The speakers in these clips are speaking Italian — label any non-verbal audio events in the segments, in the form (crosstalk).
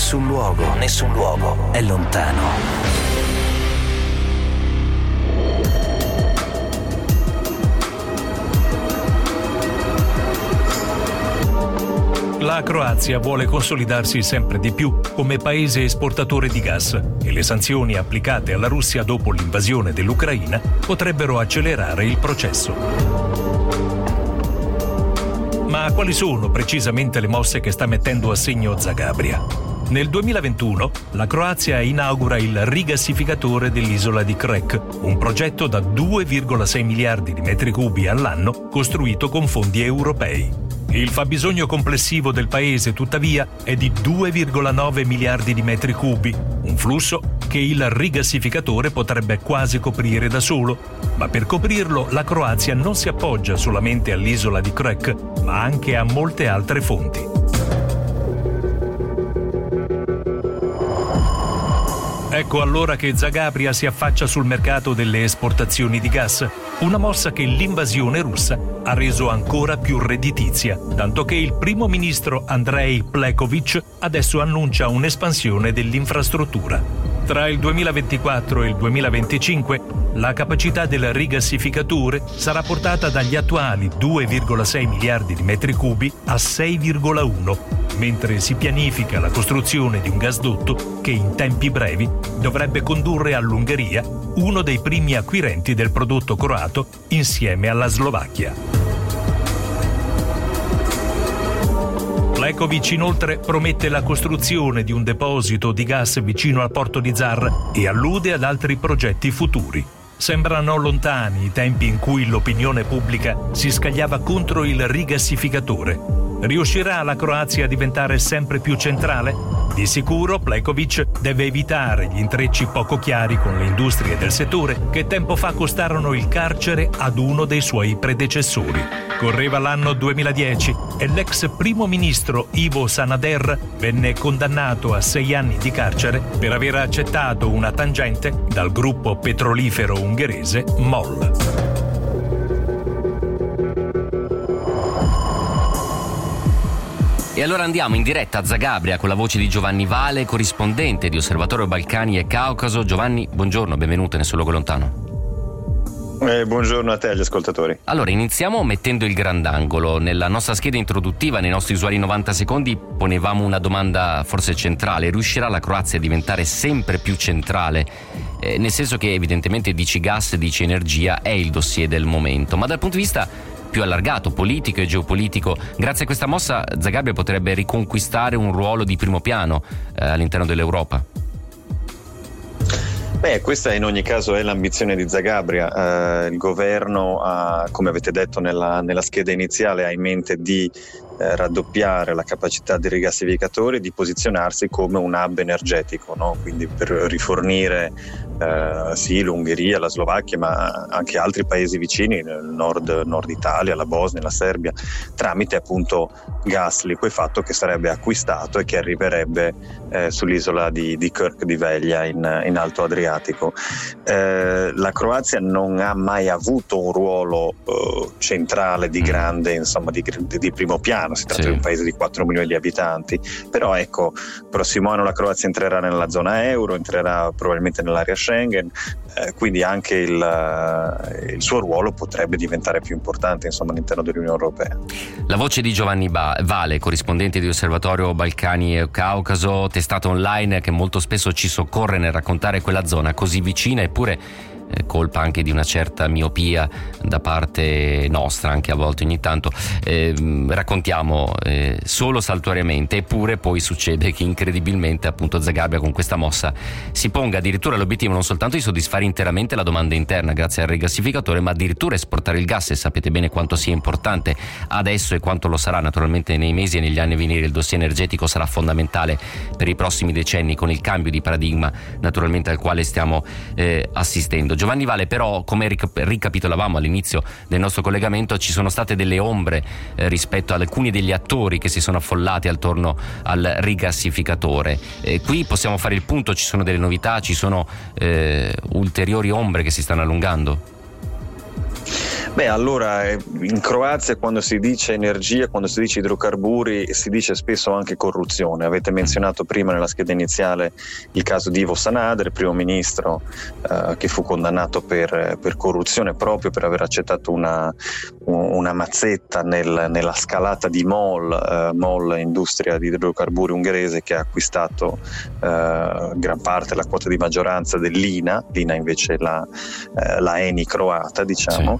Nessun luogo, nessun luogo è lontano. La Croazia vuole consolidarsi sempre di più come paese esportatore di gas e le sanzioni applicate alla Russia dopo l'invasione dell'Ucraina potrebbero accelerare il processo. Ma quali sono precisamente le mosse che sta mettendo a segno Zagabria? Nel 2021 la Croazia inaugura il rigassificatore dell'isola di Krek, un progetto da 2,6 miliardi di metri cubi all'anno costruito con fondi europei. Il fabbisogno complessivo del paese, tuttavia, è di 2,9 miliardi di metri cubi, un flusso che il rigassificatore potrebbe quasi coprire da solo. Ma per coprirlo la Croazia non si appoggia solamente all'isola di Krek, ma anche a molte altre fonti. Ecco allora che Zagabria si affaccia sul mercato delle esportazioni di gas, una mossa che l'invasione russa ha reso ancora più redditizia, tanto che il primo ministro Andrei Plekovic adesso annuncia un'espansione dell'infrastruttura. Tra il 2024 e il 2025 la capacità del rigassificatore sarà portata dagli attuali 2,6 miliardi di metri cubi a 6,1, mentre si pianifica la costruzione di un gasdotto che in tempi brevi dovrebbe condurre all'Ungheria uno dei primi acquirenti del prodotto croato insieme alla Slovacchia. Plekovic inoltre promette la costruzione di un deposito di gas vicino al porto di Zar e allude ad altri progetti futuri. Sembrano lontani i tempi in cui l'opinione pubblica si scagliava contro il rigassificatore. Riuscirà la Croazia a diventare sempre più centrale? Di sicuro Plekovic deve evitare gli intrecci poco chiari con le industrie del settore che tempo fa costarono il carcere ad uno dei suoi predecessori. Correva l'anno 2010 e l'ex primo ministro Ivo Sanader venne condannato a sei anni di carcere per aver accettato una tangente dal gruppo petrolifero ungherese MOL. E allora andiamo in diretta a Zagabria con la voce di Giovanni Vale, corrispondente di Osservatorio Balcani e Caucaso. Giovanni, buongiorno, benvenuto nel suo luogo lontano. Eh, buongiorno a te agli ascoltatori. Allora, iniziamo mettendo il grandangolo. Nella nostra scheda introduttiva, nei nostri usuali 90 secondi, ponevamo una domanda forse centrale. Riuscirà la Croazia a diventare sempre più centrale? Eh, nel senso che evidentemente dici gas, dici energia, è il dossier del momento, ma dal punto di vista più allargato, politico e geopolitico, grazie a questa mossa Zagabria potrebbe riconquistare un ruolo di primo piano eh, all'interno dell'Europa. Beh, questa in ogni caso è l'ambizione di Zagabria. Eh, il governo, ha, come avete detto nella, nella, scheda iniziale, ha in mente di eh, raddoppiare la capacità dei rigassificatori di posizionarsi come un hub energetico, no? quindi per rifornire eh, sì, l'Ungheria, la Slovacchia, ma anche altri paesi vicini, nel nord, nord Italia, la Bosnia, la Serbia, tramite appunto gas liquefatto che sarebbe acquistato e che arriverebbe eh, sull'isola di, di Kirk di Veglia in, in Alto Adriatico. Eh, la Croazia non ha mai avuto un ruolo eh, centrale di mm. grande, insomma, di, di, primo piano, si tratta sì. di un paese di 4 milioni di abitanti, però ecco, prossimo anno la Croazia entrerà nella zona euro, entrerà probabilmente nell'area Schengen Schengen, eh, quindi anche il, eh, il, suo ruolo potrebbe diventare più importante insomma, all'interno dell'Unione Europea. La voce di Giovanni ba- Vale, corrispondente di Osservatorio Balcani e Caucaso, testata online che molto spesso ci soccorre nel raccontare quella zona così vicina eppure eh, colpa anche di una certa miopia da parte nostra, anche a volte ogni tanto, eh, raccontiamo eh, solo saltuariamente, eppure poi succede che incredibilmente appunto Zagabria con questa mossa si ponga addirittura l'obiettivo non soltanto di soddisfare interamente la domanda interna grazie al rigassificatore, ma addirittura esportare il gas. E sapete bene quanto sia importante adesso e quanto lo sarà naturalmente nei mesi e negli anni a venire, il dossier energetico sarà fondamentale per i prossimi decenni con il cambio di paradigma naturalmente al quale stiamo eh, assistendo. Giovanni Vale, però, come ricapitolavamo all'inizio del nostro collegamento, ci sono state delle ombre eh, rispetto ad alcuni degli attori che si sono affollati attorno al rigassificatore. Eh, qui possiamo fare il punto, ci sono delle novità, ci sono eh, ulteriori ombre che si stanno allungando? Beh, allora in Croazia quando si dice energia, quando si dice idrocarburi, si dice spesso anche corruzione. Avete menzionato prima nella scheda iniziale il caso di Ivo Sanader, primo ministro eh, che fu condannato per, per, corruzione proprio per aver accettato una, una mazzetta nel, nella scalata di MOL, eh, MOL industria di idrocarburi ungherese che ha acquistato eh, gran parte, la quota di maggioranza dell'INA, l'INA invece la, eh, la Eni croata diciamo. Sì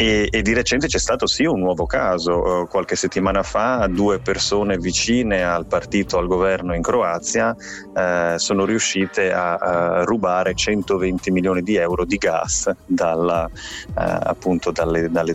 e, e, di recente c'è stato sì un nuovo caso, uh, qualche settimana fa due persone vicine al partito, al governo in Croazia uh, sono riuscite a, a, rubare 120 milioni di euro di gas dalla, uh, appunto dalle, dalle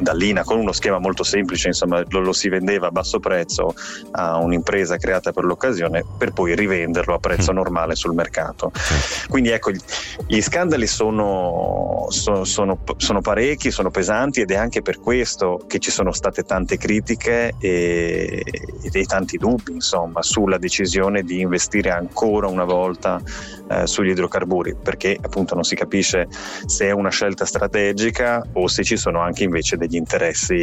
dall'INA con uno schema molto semplice, insomma lo, lo, si vendeva a basso prezzo a un'impresa creata per l'occasione per poi rivenderlo a prezzo mm. normale sul mercato. Quindi ecco, gli scandali sono, sono, sono, sono, parecchi, sono pesanti ed è anche per questo che ci sono state tante critiche e, e tanti dubbi insomma, sulla decisione di investire ancora una volta eh, sugli idrocarburi, perché appunto non si capisce se è una scelta strategica o se ci sono anche invece degli interessi,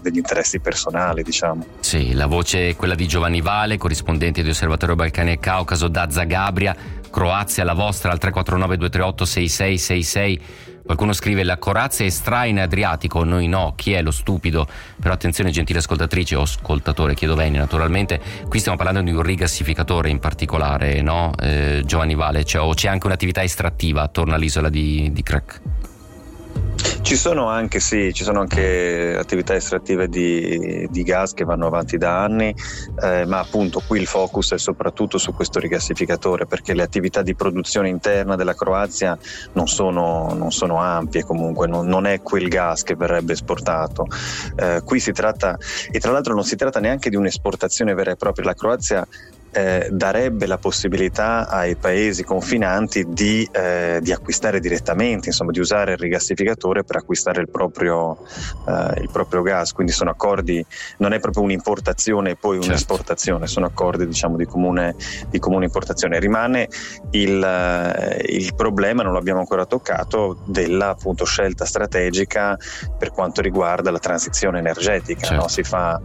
degli interessi personali, diciamo. Sì, la voce è quella di Giovanni Vale, corrispondente di Osservatorio Balcani e Caucaso da Zagabria, Croazia, la vostra al 349 238 6666 Qualcuno scrive la corazza estrae in Adriatico, noi no, chi è lo stupido? Però attenzione gentile ascoltatrice o ascoltatore, chiedo bene naturalmente, qui stiamo parlando di un rigassificatore in particolare, no? Eh, Giovanni Vale, cioè, o c'è anche un'attività estrattiva attorno all'isola di, di Crack? Ci sono anche, sì, ci sono anche attività estrattive di, di gas che vanno avanti da anni, eh, ma appunto qui il focus è soprattutto su questo rigassificatore perché le attività di produzione interna della Croazia non sono, non sono ampie comunque, non, non, è quel gas che verrebbe esportato. Eh, qui si tratta, e tra l'altro non si tratta neanche di un'esportazione vera e propria, la Croazia eh, darebbe la possibilità ai paesi confinanti di, eh, di, acquistare direttamente, insomma di usare il rigassificatore per acquistare il proprio, eh, il proprio, gas, quindi sono accordi, non è proprio un'importazione e poi certo. un'esportazione, sono accordi diciamo di comune, di comune importazione. Rimane il, eh, il, problema, non l'abbiamo ancora toccato, della appunto, scelta strategica per quanto riguarda la transizione energetica, certo. no? fa,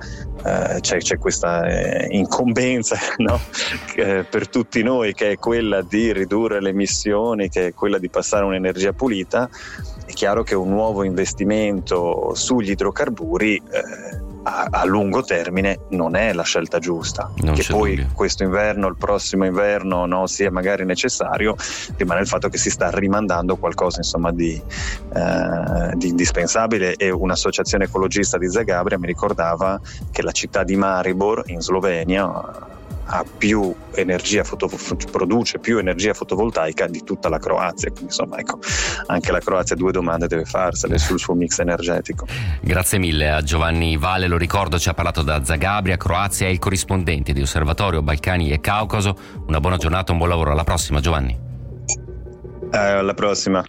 eh, c'è, c'è, questa eh, incombenza (laughs) no? Per tutti noi, che è quella di ridurre le emissioni, che è quella di passare un'energia pulita, è chiaro che un nuovo investimento sugli idrocarburi eh, a, a, lungo termine non è la scelta giusta. Non che poi dubbio. questo inverno, il prossimo inverno no, sia magari necessario, rimane il fatto che si sta rimandando qualcosa insomma, di, eh, di, indispensabile e un'associazione ecologista di Zagabria mi ricordava che la città di Maribor in Slovenia più energia foto, produce più energia fotovoltaica di tutta la Croazia. Quindi insomma, ecco, anche la Croazia due domande deve farsele sul suo mix energetico. Grazie mille a Giovanni Vale, lo ricordo, ci ha parlato da Zagabria, Croazia, è il corrispondente di Osservatorio Balcani e Caucaso. Una buona giornata, un buon lavoro, alla prossima Giovanni. Eh, alla prossima.